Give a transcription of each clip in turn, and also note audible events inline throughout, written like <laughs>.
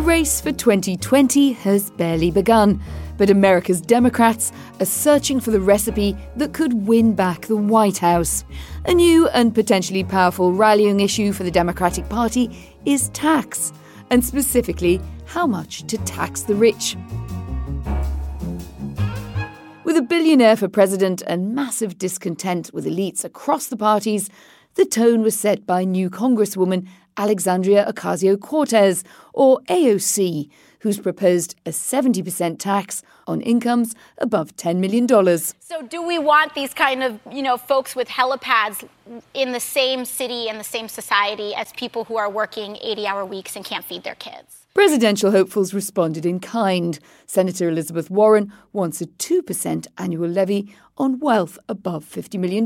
The race for 2020 has barely begun, but America's Democrats are searching for the recipe that could win back the White House. A new and potentially powerful rallying issue for the Democratic Party is tax, and specifically, how much to tax the rich. With a billionaire for president and massive discontent with elites across the parties, the tone was set by new Congresswoman Alexandria Ocasio Cortez, or AOC, who's proposed a 70% tax on incomes above $10 million. So, do we want these kind of, you know, folks with helipads in the same city and the same society as people who are working 80 hour weeks and can't feed their kids? Presidential hopefuls responded in kind. Senator Elizabeth Warren wants a 2% annual levy on wealth above $50 million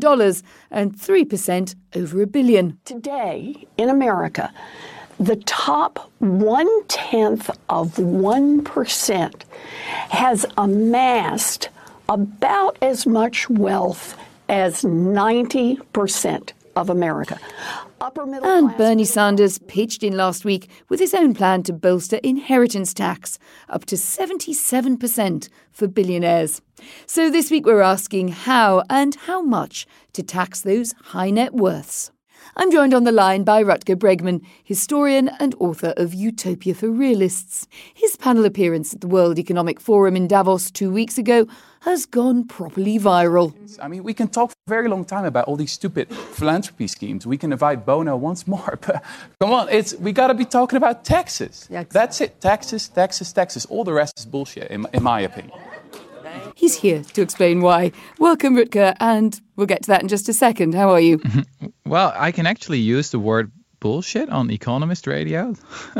and 3% over a billion. Today in America, the top one tenth of 1% has amassed about as much wealth as 90% of America. and Bernie Sanders pitched in last week with his own plan to bolster inheritance tax up to 77% for billionaires. So this week we're asking how and how much to tax those high net worths. I'm joined on the line by Rutger Bregman, historian and author of Utopia for Realists. His panel appearance at the World Economic Forum in Davos two weeks ago has gone properly viral. I mean, we can talk for a very long time about all these stupid philanthropy schemes. We can invite Bono once more, <laughs> but come on, it's we got to be talking about taxes. Yeah, exactly. That's it. Taxes, taxes, taxes. All the rest is bullshit, in, in my opinion. He's here to explain why. Welcome, Rutger, and we'll get to that in just a second. How are you? <laughs> well, I can actually use the word bullshit on Economist Radio. <laughs>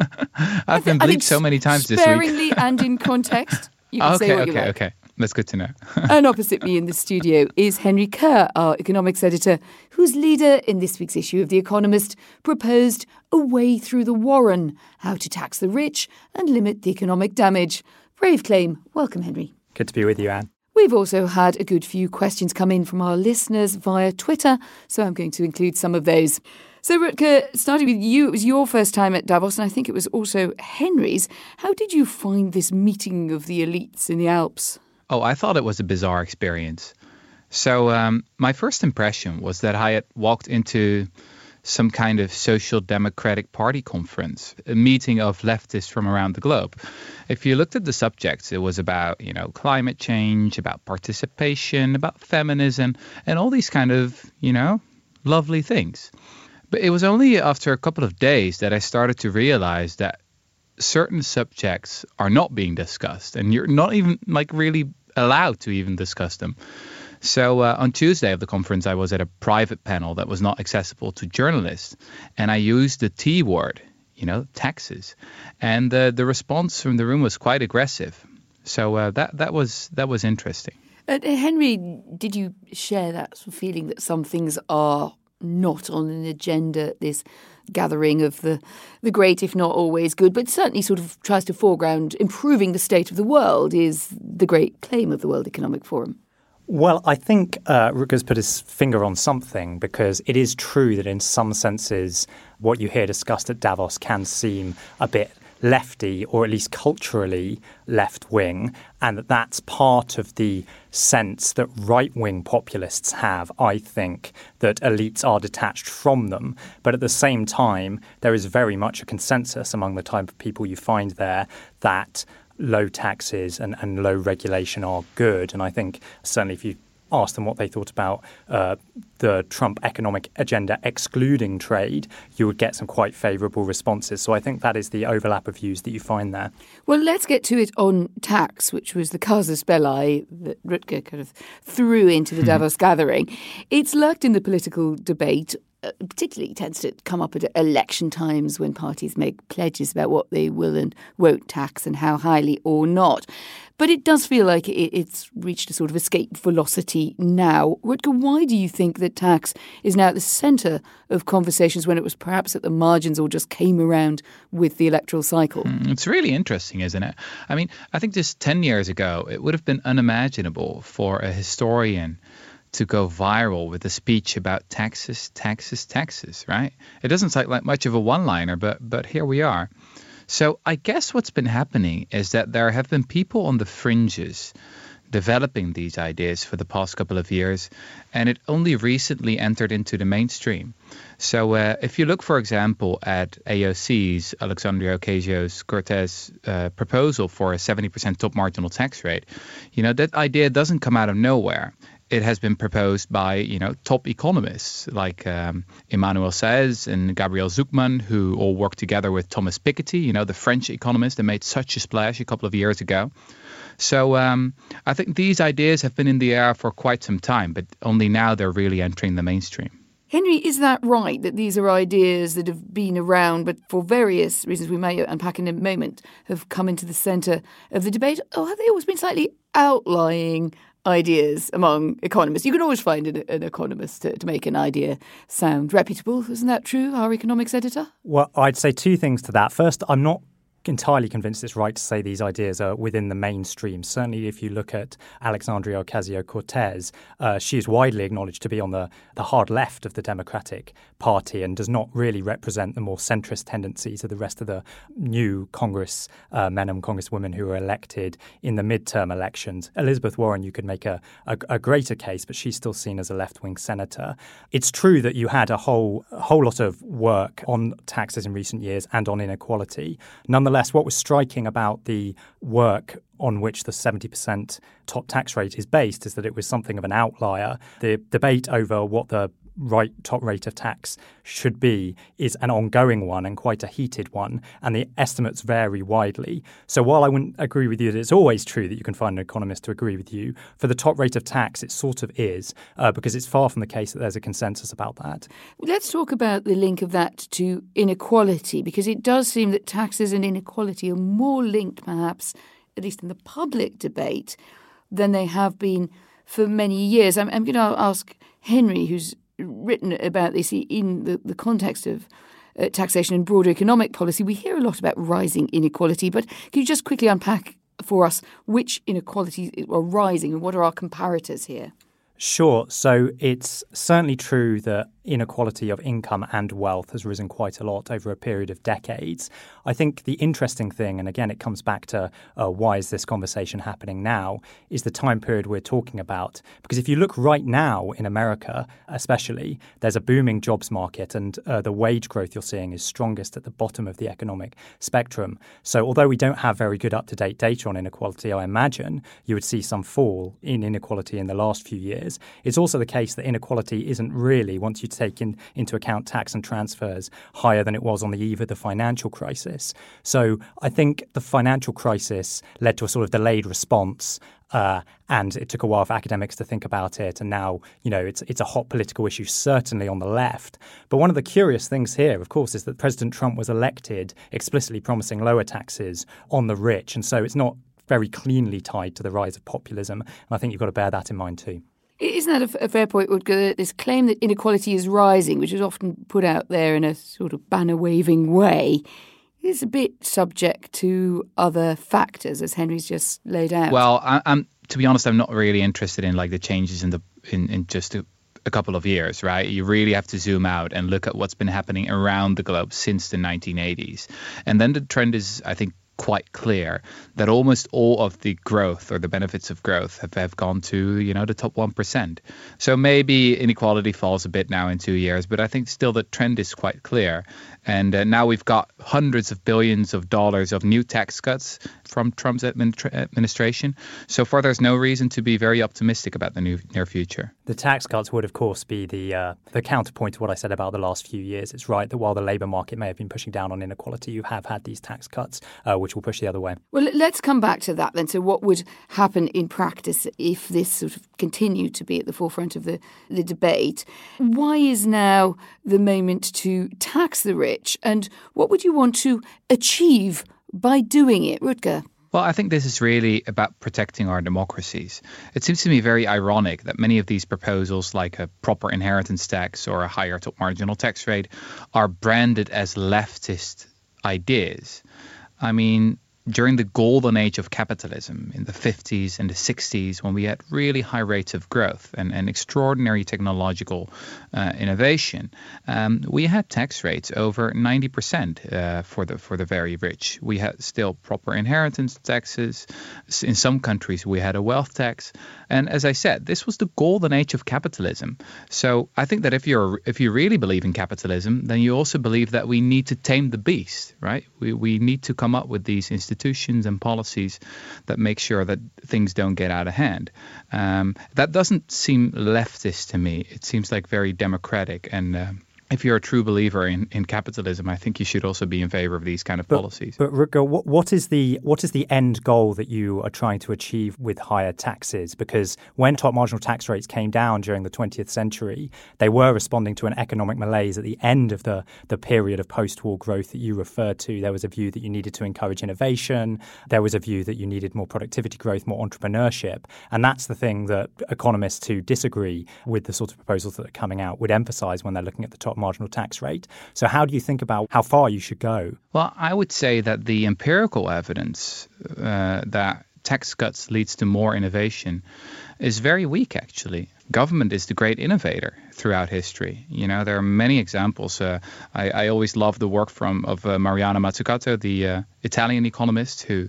I've been bleeped so many times this week. Sparingly and in context. You can okay, say what okay, you like. okay. That's good to know. <laughs> and opposite me in the studio is Henry Curr, our economics editor, whose leader in this week's issue of The Economist proposed a way through the Warren, how to tax the rich and limit the economic damage. Brave claim. Welcome, Henry. Good to be with you, Anne. We've also had a good few questions come in from our listeners via Twitter, so I'm going to include some of those. So, Rutger, starting with you, it was your first time at Davos, and I think it was also Henry's. How did you find this meeting of the elites in the Alps? Oh, I thought it was a bizarre experience. So, um, my first impression was that I had walked into some kind of social democratic party conference, a meeting of leftists from around the globe. If you looked at the subjects, it was about, you know, climate change, about participation, about feminism, and all these kind of, you know, lovely things. But it was only after a couple of days that I started to realize that certain subjects are not being discussed and you're not even like really allowed to even discuss them. So uh, on Tuesday of the conference, I was at a private panel that was not accessible to journalists, and I used the T word, you know, taxes, and uh, the response from the room was quite aggressive. So uh, that that was that was interesting. Uh, Henry, did you share that feeling that some things are not on an agenda this gathering of the the great, if not always good, but certainly sort of tries to foreground improving the state of the world is the great claim of the World Economic Forum. Well, I think uh, Rutger's put his finger on something because it is true that in some senses, what you hear discussed at Davos can seem a bit lefty or at least culturally left wing, and that that's part of the sense that right wing populists have, I think, that elites are detached from them. But at the same time, there is very much a consensus among the type of people you find there that low taxes and, and low regulation are good. And I think certainly if you ask them what they thought about uh, the Trump economic agenda excluding trade, you would get some quite favourable responses. So I think that is the overlap of views that you find there. Well, let's get to it on tax, which was the casus belli that Rutger kind of threw into the Davos gathering. It's lurked in the political debate uh, particularly tends to come up at election times when parties make pledges about what they will and won't tax and how highly or not. But it does feel like it's reached a sort of escape velocity now. Rutger, why do you think that tax is now at the centre of conversations when it was perhaps at the margins or just came around with the electoral cycle? Mm, it's really interesting, isn't it? I mean, I think just 10 years ago, it would have been unimaginable for a historian to go viral with a speech about taxes, taxes, taxes, right? It doesn't sound like much of a one liner, but, but here we are. So I guess what's been happening is that there have been people on the fringes developing these ideas for the past couple of years, and it only recently entered into the mainstream. So, uh, if you look, for example, at AOC's Alexandria Ocasio Cortez uh, proposal for a 70% top marginal tax rate, you know that idea doesn't come out of nowhere it has been proposed by you know top economists like um, Emmanuel Saez and Gabriel Zucman, who all work together with Thomas Piketty, you know the French economist that made such a splash a couple of years ago. So um, I think these ideas have been in the air for quite some time, but only now they're really entering the mainstream. Henry, is that right that these are ideas that have been around, but for various reasons we may unpack in a moment, have come into the centre of the debate? Or have they always been slightly outlying ideas among economists. You can always find an, an economist to, to, make an idea sound reputable. Isn't that true, our economics editor? Well, I'd say two things to that. First, I'm not entirely convinced it's right to say these ideas are within the mainstream. Certainly, if you look at Alexandria Ocasio Cortez, uh, she is widely acknowledged to be on the, the hard left of the Democratic Party and does not really represent the more centrist tendencies of the rest of the new Congress uh, men and Congresswomen who were elected in the midterm elections. Elizabeth Warren, you could make a, a, a greater case, but she's still seen as a left wing senator. It's true that you had a whole, a whole lot of work on taxes in recent years and on inequality. Nonetheless, Nonetheless, what was striking about the work on which the 70% top tax rate is based is that it was something of an outlier. The debate over what the right top rate of tax should be is an ongoing one and quite a heated one, and the estimates vary widely. So while I wouldn't agree with you that it's always true that you can find an economist to agree with you, for the top rate of tax, it sort of is, uh, because it's far from the case that there's a consensus about that. Let's talk about the link of that to inequality, because it does seem that taxes and inequality are more linked, perhaps, at least in the public debate, than they have been for many years. I'm, I'm going to ask Henry, who's written about this in the, the context of uh, taxation and broader economic policy, we hear a lot about rising inequality. But can you just quickly unpack for us which inequalities are rising and what are our comparators here? Sure. So it's certainly true that inequality of income and wealth has risen quite a lot over a period of decades. I think the interesting thing, and again, it comes back to uh, why is this conversation happening now, is the time period we're talking about. Because if you look right now in America, especially, there's a booming jobs market, and uh, the wage growth you're seeing is strongest at the bottom of the economic spectrum. So, although we don't have very good up to date data on inequality, I imagine you would see some fall in inequality in the last few years. It's also the case that inequality isn't really, once you take in, into account tax and transfers higher than it was on the eve of the financial crisis. So I think the financial crisis led to a sort of delayed response uh, and it took a while for academics to think about it. And now, you know, it's it's a hot political issue, certainly on the left. But one of the curious things here, of course, is that President Trump was elected explicitly promising lower taxes on the rich, and so it's not very cleanly tied to the rise of populism. And I think you've got to bear that in mind too. Isn't that a, fair point, Rutger? This claim that inequality is rising, which is often put out there in a sort of banner waving way, is a bit subject to other factors, as Henry's just laid out. Well, I, am to be honest, I'm not really interested in like the changes in the in, in just a, a couple of years, right? You really have to zoom out and look at what's been happening around the globe since the 1980s, and then the trend is, I think, quite clear that almost all of the growth or the benefits of growth have, have gone to you know the top 1% so maybe inequality falls a bit now in two years but i think still the trend is quite clear. And uh, now we've got hundreds of billions of dollars of new tax cuts from trump's administra- administration. So far there's no reason to be very optimistic about the new near future The tax cuts would, of course, be the uh, the counterpoint to what I said about the last few years. It's right that while the labour market may have been pushing down on inequality, you have had these tax cuts, uh, which will push the other way. Well, let's come back to that then. So, what would happen in practice if this sort of continued to be at the forefront of the, the debate? Why is now the moment to tax the rich, and what would you want to achieve by doing it, Rutger? Well, I think this is really about protecting our democracies. It seems to me very ironic that many of these proposals, like a proper inheritance tax or a higher top marginal tax rate, are branded as leftist ideas. I mean, during the golden age of capitalism in the 50s and the 60s, when we had really high rates of growth and, and extraordinary technological uh, innovation, um, we had tax rates over 90% uh, for the for the very rich. We had still proper inheritance taxes. In some countries, we had a wealth tax. And as I said, this was the golden age of capitalism. So I think that if you're if you really believe in capitalism, then you also believe that we need to tame the beast, right? We we need to come up with these institutions institutions and policies that make sure that things don't get out of hand. Um, that doesn't seem leftist to me. It seems like very democratic and. Uh, if you're a true believer in, in capitalism, I think you should also be in favor of these kind of but, policies. But Rutger, what, what is the what is the end goal that you are trying to achieve with higher taxes? Because when top marginal tax rates came down during the 20th century, they were responding to an economic malaise at the end of the the period of post-war growth that you referred to. There was a view that you needed to encourage innovation. There was a view that you needed more productivity growth, more entrepreneurship, and that's the thing that economists who disagree with the sort of proposals that are coming out would emphasize when they're looking at the top marginal tax rate. So, how do you think about how far you should go? Well, I would say that the empirical evidence uh, that tax cuts leads to more innovation is very weak, actually. Government is the great innovator throughout history. You know, there are many examples. Uh, I, I, always love the work from of uh, Mariana Mazzucato, the uh, Italian economist, who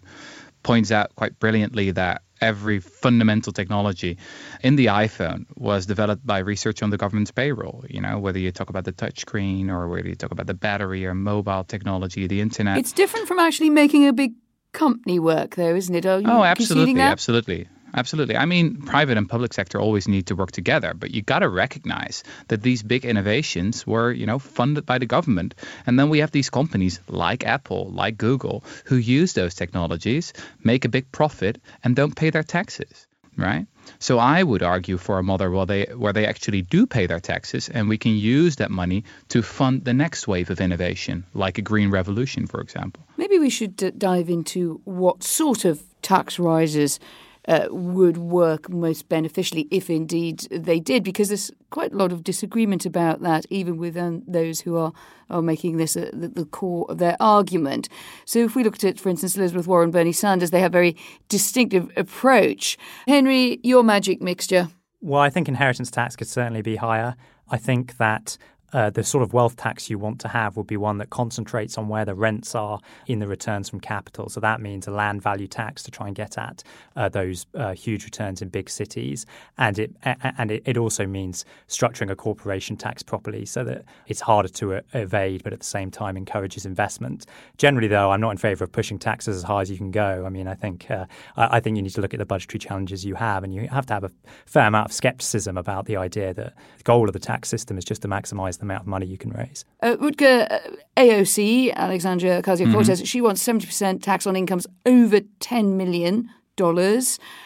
points out quite brilliantly that every fundamental technology in the iPhone was developed by research on the government's payroll. You know, whether you talk about the touchscreen or whether you talk about the battery or mobile technology, the internet. It's different from actually making a big company work, though, isn't it? oh, absolutely, absolutely. Absolutely. I mean, private and public sector always need to work together, but you got to recognize that these big innovations were, you know, funded by the government. And then we have these companies like Apple, like Google, who use those technologies, make a big profit, and don't pay their taxes, right? So I would argue for a model where they where they actually do pay their taxes, and we can use that money to fund the next wave of innovation, like a green revolution, for example. Maybe we should d- dive into what sort of tax rises uh, would work most beneficially if indeed they did, because there's quite a lot of disagreement about that, even within those who are, are making this a, the, the, core of their argument. So if we looked at, for instance, Elizabeth Warren, Bernie Sanders, they have a very distinctive approach. Henry, your magic mixture. Well, I think inheritance tax could certainly be higher. I think that uh, the sort of wealth tax you want to have would be one that concentrates on where the rents are in the returns from capital. So that means a land value tax to try and get at uh, those uh, huge returns in big cities, and it and it, also means structuring a corporation tax properly so that it's harder to evade, but at the same time encourages investment. Generally, though, I'm not in favour of pushing taxes as high as you can go. I mean, I think uh, I think you need to look at the budgetary challenges you have, and you have to have a fair amount of scepticism about the idea that the goal of the tax system is just to maximise the amount of money you can raise. Uh, Rutger, uh, AOC, Alexandria Ocasio Cortez, mm-hmm. she wants 70% tax on incomes over $10 million.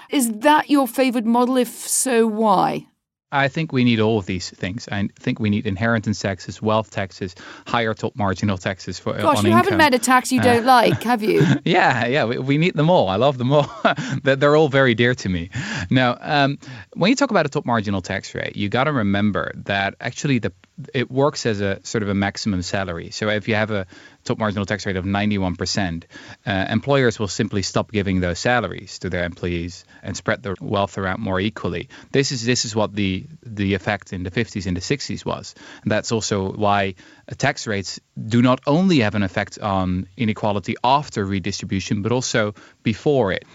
Is that your favoured model? If so, why? I think we need all of these things. I think we need inheritance taxes, wealth taxes, higher top marginal taxes for Gosh, you income. haven't met a tax you don't uh, <laughs> like, have you? yeah, yeah, we, we, need them all. I love them all. <laughs> They're all very dear to me. Now, um, when you talk about a top marginal tax rate, you got to remember that actually the it works as a sort of a maximum salary. So if you have a top marginal tax rate of 91%, uh, employers will simply stop giving those salaries to their employees and spread the wealth around more equally. This is this is what the the effect in the 50s and the 60s was. And that's also why tax rates do not only have an effect on inequality after redistribution, but also before it.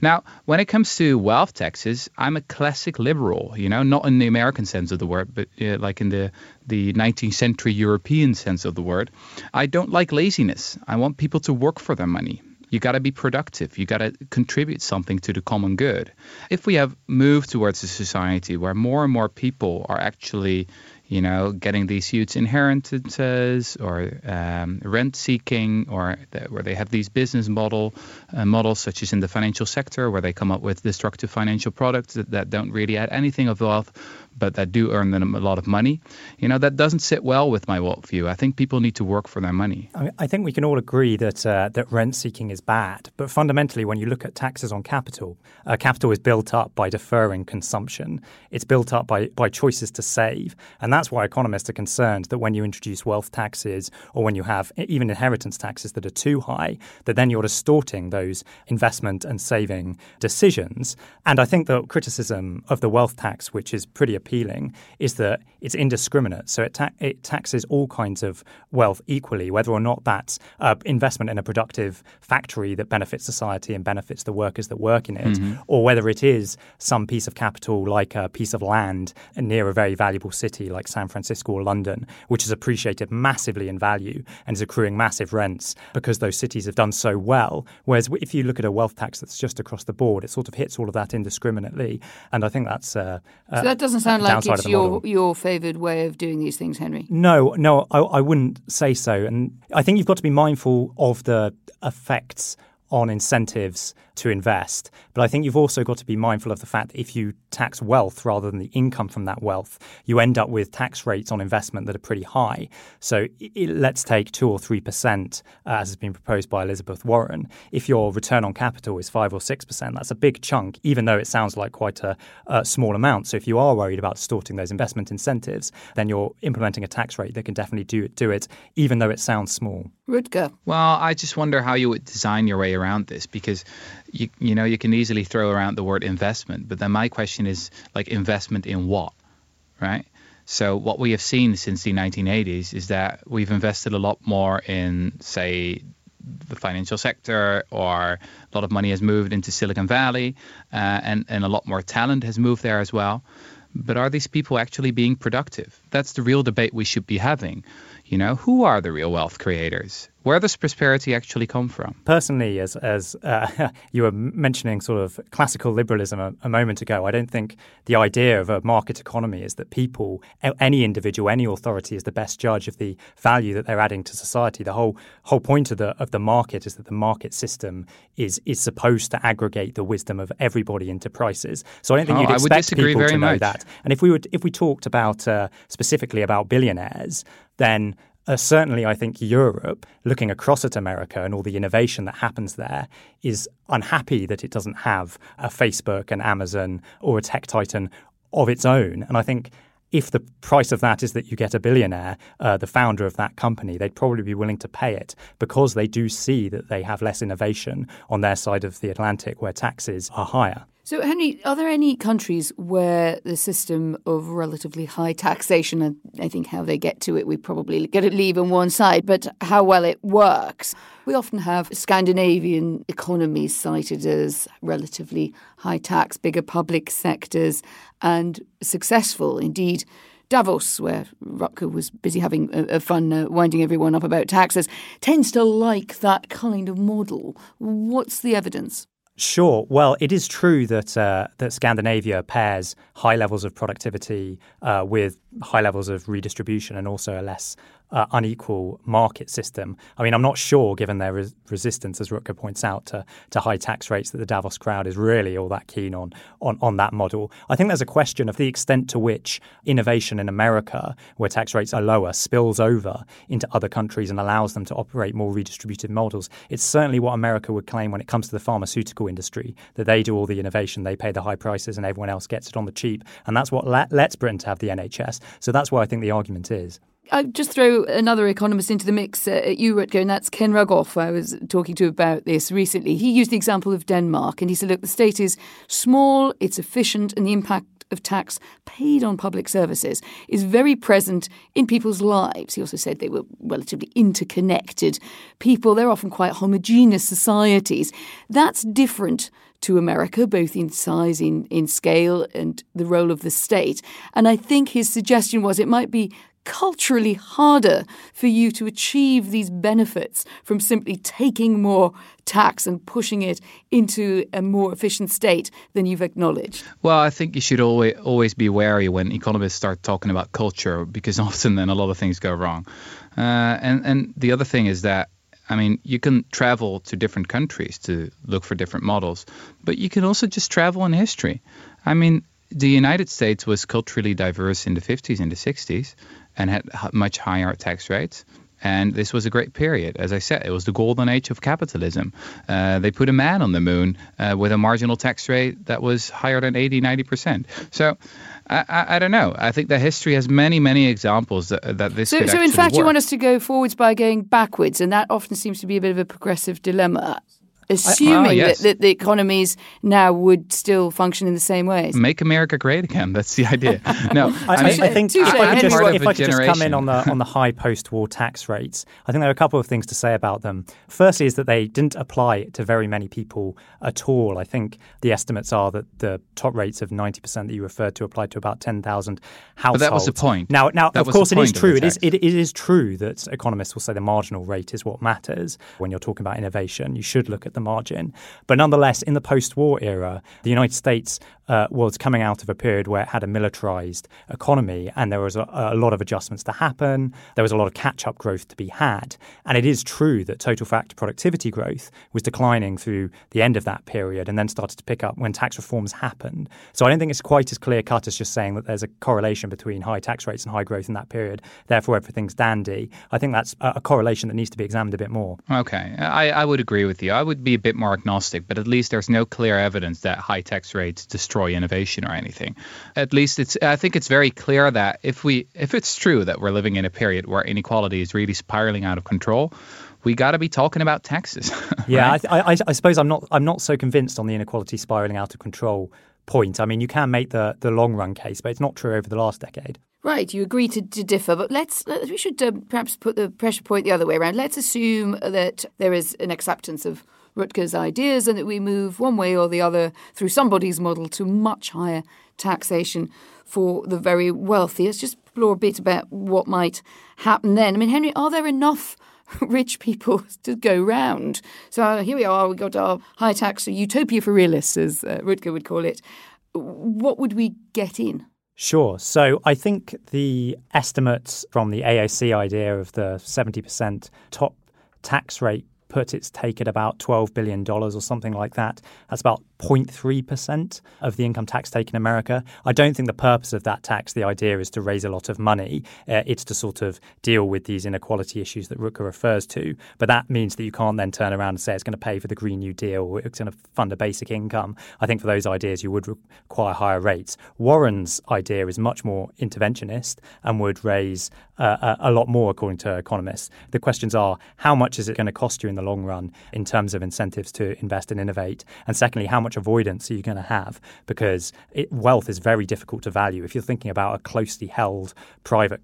Now, when it comes to wealth taxes, I'm a classic liberal, you know, not in the American sense of the word, but uh, like in the, the 19th century European sense of the word. I don't like laziness. I want people to work for their money. You got to be productive. You got to contribute something to the common good. If we have moved towards a society where more and more people are actually you know, getting these huge inheritances or um, rent seeking, or where they have these business model uh, models, such as in the financial sector, where they come up with destructive financial products that, that don't really add anything of wealth, but that do earn them a lot of money. You know, that doesn't sit well with my worldview. I think people need to work for their money. I think we can all agree that uh, that rent seeking is bad, but fundamentally, when you look at taxes on capital, uh, capital is built up by deferring consumption. It's built up by by choices to save, and that's why economists are concerned that when you introduce wealth taxes or when you have even inheritance taxes that are too high, that then you're distorting those investment and saving decisions. And I think the criticism of the wealth tax, which is pretty appealing is that it's indiscriminate. So it, ta- it taxes all kinds of wealth equally, whether or not that's uh, investment in a productive factory that benefits society and benefits the workers that work in it, mm-hmm. or whether it is some piece of capital like a piece of land near a very valuable city like San Francisco or London, which is appreciated massively in value and is accruing massive rents because those cities have done so well. Whereas if you look at a wealth tax that's just across the board, it sort of hits all of that indiscriminately. And I think that's. Uh, so that doesn't sound sound like it's your your favoured way of doing these things, Henry. No, no, I, I wouldn't say so. And I think you've got to be mindful of the effects on incentives to invest. But I think you've also got to be mindful of the fact that if you tax wealth rather than the income from that wealth, you end up with tax rates on investment that are pretty high. So it, let's take 2 or 3%, uh, as has been proposed by Elizabeth Warren. If your return on capital is 5 or 6%, that's a big chunk, even though it sounds like quite a, a small amount. So if you are worried about distorting those investment incentives, then you're implementing a tax rate that can definitely do, do it, even though it sounds small. Rutger. Well, I just wonder how you would design your way around this because you you know you can easily throw around the word investment, but then my question is like investment in what, right? So what we have seen since the 1980s is that we've invested a lot more in say the financial sector, or a lot of money has moved into Silicon Valley, uh, and and a lot more talent has moved there as well. But are these people actually being productive? That's the real debate we should be having. You know, who are the real wealth creators? Where does prosperity actually come from? Personally, as as uh, <laughs> you were mentioning, sort of classical liberalism a, a, moment ago, I don't think the idea of a market economy is that people, any individual, any authority, is the best judge of the value that they're adding to society. The whole whole point of the of the market is that the market system is is supposed to aggregate the wisdom of everybody into prices. So I don't think oh, you'd expect people to know much. that. And if we would if we talked about uh, specifically about billionaires, then uh, certainly, I think Europe, looking across at America and all the innovation that happens there, is unhappy that it doesn't have a Facebook and Amazon or a tech titan of its own. And I think if the price of that is that you get a billionaire, uh, the founder of that company, they'd probably be willing to pay it because they do see that they have less innovation on their side of the Atlantic where taxes are higher. So, Henry, are there any countries where the system of relatively high taxation, and I think how they get to it, we probably get to leave on one side, but how well it works? We often have Scandinavian economies cited as relatively high tax, bigger public sectors, and successful. Indeed, Davos, where Rutger was busy having a, a fun uh, winding everyone up about taxes, tends to like that kind of model. What's the evidence? Sure. Well, it is true that uh, that Scandinavia pairs high levels of productivity uh, with high levels of redistribution and also a less uh, unequal market system. I mean, I'm not sure, given their res- resistance, as Rutger points out, to, to high tax rates, that the Davos crowd is really all that keen on, on, on that model. I think there's a question of the extent to which innovation in America, where tax rates are lower, spills over into other countries and allows them to operate more redistributed models. It's certainly what America would claim when it comes to the pharmaceutical industry, that they do all the innovation, they pay the high prices, and everyone else gets it on the cheap. And that's what let, lets Britain to have the NHS. So that's why I think the argument is. I'll just throw another economist into the mix uh, at you, Rutger, and that's Ken Rogoff. I was talking to about this recently. He used the example of Denmark, and he said, look, the state is small, it's efficient, and the impact of tax paid on public services is very present in people's lives. He also said they were relatively interconnected people. They're often quite homogeneous societies. That's different to America, both in size, in, in scale, and the role of the state. And I think his suggestion was it might be culturally harder for you to achieve these benefits from simply taking more tax and pushing it into a more efficient state than you've acknowledged? Well, I think you should always always be wary when economists start talking about culture because <laughs> often then a lot of things go wrong. Uh, and and the other thing is that I mean, you can travel to different countries to look for different models, but you can also just travel in history. I mean, the United States was culturally diverse in the 50s and the 60s and had much higher tax rates. And this was a great period. As I said, it was the golden age of capitalism. Uh, they put a man on the moon uh, with a marginal tax rate that was higher than 80, 90%. So I, I, I, don't know. I think that history has many, many examples that, that this. So, so in fact, work. you want us to go forwards by going backwards, and that often seems to be a bit of a progressive dilemma Oh, assuming I, yes. that, that, the economies now would still function in the same ways. Make America great again. That's the idea. No, <laughs> I, I, mean, I think if I could just, if I could just come in on the on the high post-war tax rates, I think there are a couple of things to say about them. Firstly, is that they didn't apply to very many people at all. I think the estimates are that the top rates of ninety percent that you referred to applied to about ten thousand households. But that was the point. Now, now, that of course, it is true. It is it, it is true that economists will say the marginal rate is what matters when you're talking about innovation. You should look at the margin. But nonetheless, in the post war era, the United States uh, was coming out of a period where it had a militarized economy and there was a, a lot of adjustments to happen. There was a lot of catch up growth to be had. And it is true that total factor productivity growth was declining through the end of that period and then started to pick up when tax reforms happened. So I don't think it's quite as clear cut as just saying that there's a correlation between high tax rates and high growth in that period. Therefore, everything's dandy. I think that's a, correlation that needs to be examined a bit more. Okay. I, I would agree with you. I would be a bit more agnostic, but at least there's no clear evidence that high tax rates destroy innovation or anything. At least it's I think it's very clear that if we if it's true that we're living in a period where inequality is really spiraling out of control, we got to be talking about taxes. <laughs> yeah, I, I, I, suppose I'm not I'm not so convinced on the inequality spiraling out of control point. I mean, you can make the the long run case, but it's not true over the last decade. Right, you agree to, to differ, but let's we should uh, perhaps put the pressure point the other way around. Let's assume that there is an acceptance of Rutger's ideas and that we move one way or the other through somebody's model to much higher taxation for the very wealthy. Let's just explore a bit about what might happen then. I mean, Henry, are there enough <laughs> rich people <laughs> to go round? So uh, here we are, we've got our high tax utopia for realists, as uh, Rutger would call it. What would we get in? Sure. So I think the estimates from the AOC idea of the 70% top tax rate put its take at about $12 billion or something like that. That's about 0.3% of the income tax take in America. I don't think the purpose of that tax, the idea is to raise a lot of money. Uh, it's to sort of deal with these inequality issues that Rutger refers to. But that means that you can't then turn around and say it's going to pay for the Green New Deal or it's going to fund a basic income. I think for those ideas, you would require higher rates. Warren's idea is much more interventionist and would raise uh, a, a lot more, according to economists. The questions are how much is it going to cost you in the long run in terms of incentives to invest and innovate? And secondly, how much avoidance are you going to have? Because it, wealth is very difficult to value. If you're thinking about a closely held private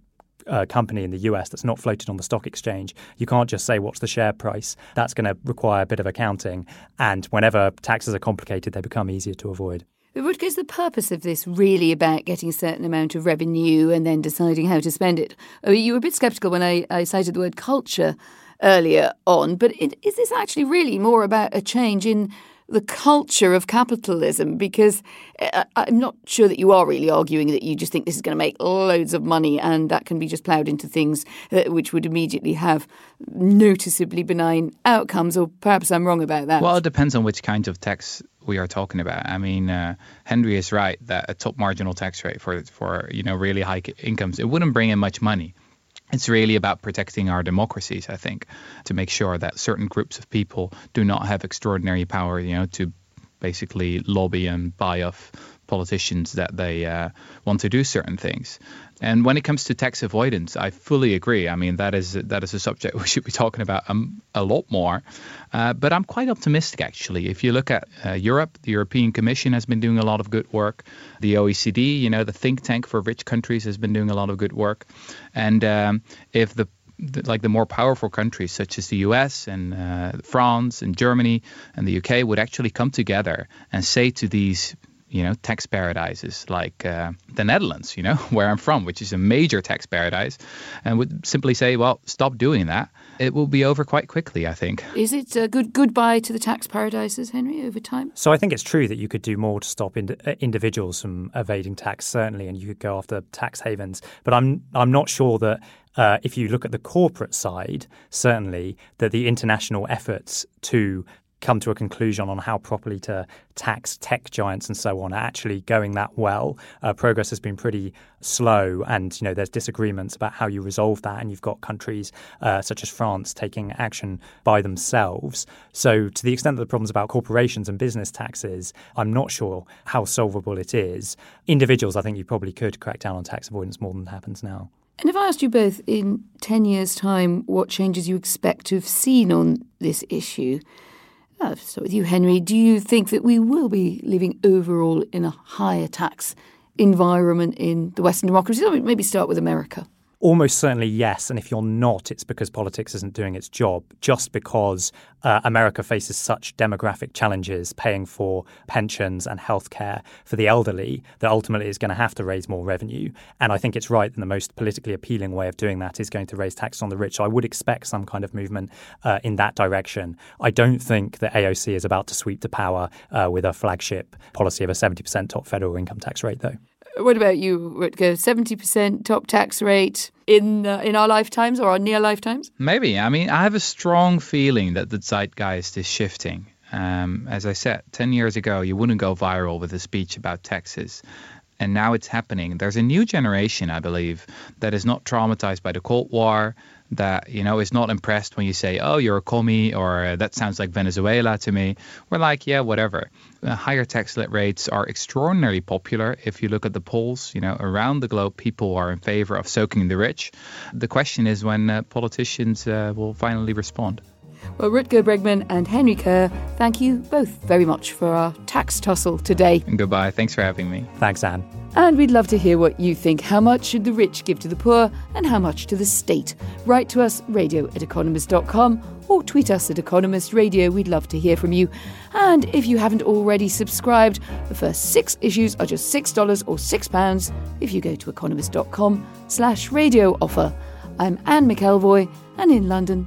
uh, company in the US that's not floated on the stock exchange, you can't just say what's the share price. That's going to require a bit of accounting. And whenever taxes are complicated, they become easier to avoid. What is the purpose of this really about getting a certain amount of revenue and then deciding how to spend it? I mean, you were a bit sceptical when I, I cited the word culture earlier on, but it, is this actually really more about a change in the culture of capitalism? Because uh, I'm not sure that you are really arguing that you just think this is going to make loads of money and that can be just ploughed into things which would immediately have noticeably benign outcomes, or perhaps I'm wrong about that. Well, it depends on which kinds of tax we are talking about. I mean, uh, Henry is right that a top marginal tax rate for for you know really high incomes it wouldn't bring in much money it's really about protecting our democracies, I think, to make sure that certain groups of people do not have extraordinary power, you know, to basically lobby and buy off politicians that they uh, want to do certain things. And when it comes to tax avoidance, I fully agree. I mean, that is that is a subject <laughs> we should be talking about um, a lot more. Uh, but I'm quite optimistic, actually. If you look at uh, Europe, the European Commission has been doing a lot of good work. The OECD, you know, the think tank for rich countries, has been doing a lot of good work. And um, if the like the more powerful countries such as the US and uh, France and Germany and the UK would actually come together and say to these you know, tax paradises like uh, the Netherlands, you know, <laughs> where I'm from, which is a major tax paradise, and would simply say, well, stop doing that. It will be over quite quickly, I think. Is it a good goodbye to the tax paradises, Henry, over time? So I think it's true that you could do more to stop ind- uh, individuals from evading tax, certainly, and you could go after tax havens. But I'm I'm not sure that uh, if you look at the corporate side, certainly that the international efforts to come to a conclusion on how properly to tax tech giants and so on are actually going that well. Uh, progress has been pretty slow, and you know there's disagreements about how you resolve that. And you've got countries uh, such as France taking action by themselves. So to the extent that the problems about corporations and business taxes, I'm not sure how solvable it is. Individuals, I think you probably could crack down on tax avoidance more than happens now. And if I asked you both in 10 years' time what changes you expect to have seen on this issue, Start with you, Henry. Do you think that we will be living overall in a higher tax environment in the Western democracies? Maybe start with America. Almost certainly yes. And if you're not, it's because politics isn't doing its job, just because uh, America faces such demographic challenges, paying for pensions and healthcare for the elderly, that ultimately is going to have to raise more revenue. And I think it's right that the most politically appealing way of doing that is going to raise taxes on the rich. So I would expect some kind of movement uh, in that direction. I don't think that AOC is about to sweep to power uh, with a flagship policy of a 70% top federal income tax rate, though. What about you, Rutger? Seventy percent top tax rate in uh, in our lifetimes or our near lifetimes? Maybe. I mean, I have a strong feeling that the zeitgeist is shifting. Um, as I said, ten years ago, you wouldn't go viral with a speech about taxes, and now it's happening. There's a new generation, I believe, that is not traumatized by the Cold War, that you know is not impressed when you say, "Oh, you're a commie," or uh, "That sounds like Venezuela to me." We're like, "Yeah, whatever." Uh, higher tax rates are extraordinarily popular. If you look at the polls, you know, around the globe, people are in favor of soaking the rich. The question is when uh, politicians uh, will finally respond. Well, Rutger Bregman and Henry Curr, thank you both very much for our tax tussle today. And goodbye. Thanks for having me. Thanks, Anne. And we'd love to hear what you think. How much should the rich give to the poor and how much to the state? Write to us, radio at economist.com or tweet us at Economist Radio. We'd love to hear from you. And if you haven't already subscribed, the first six issues are just $6 or £6 if you go to economist.com slash radio offer. I'm Anne McElvoy, and in London,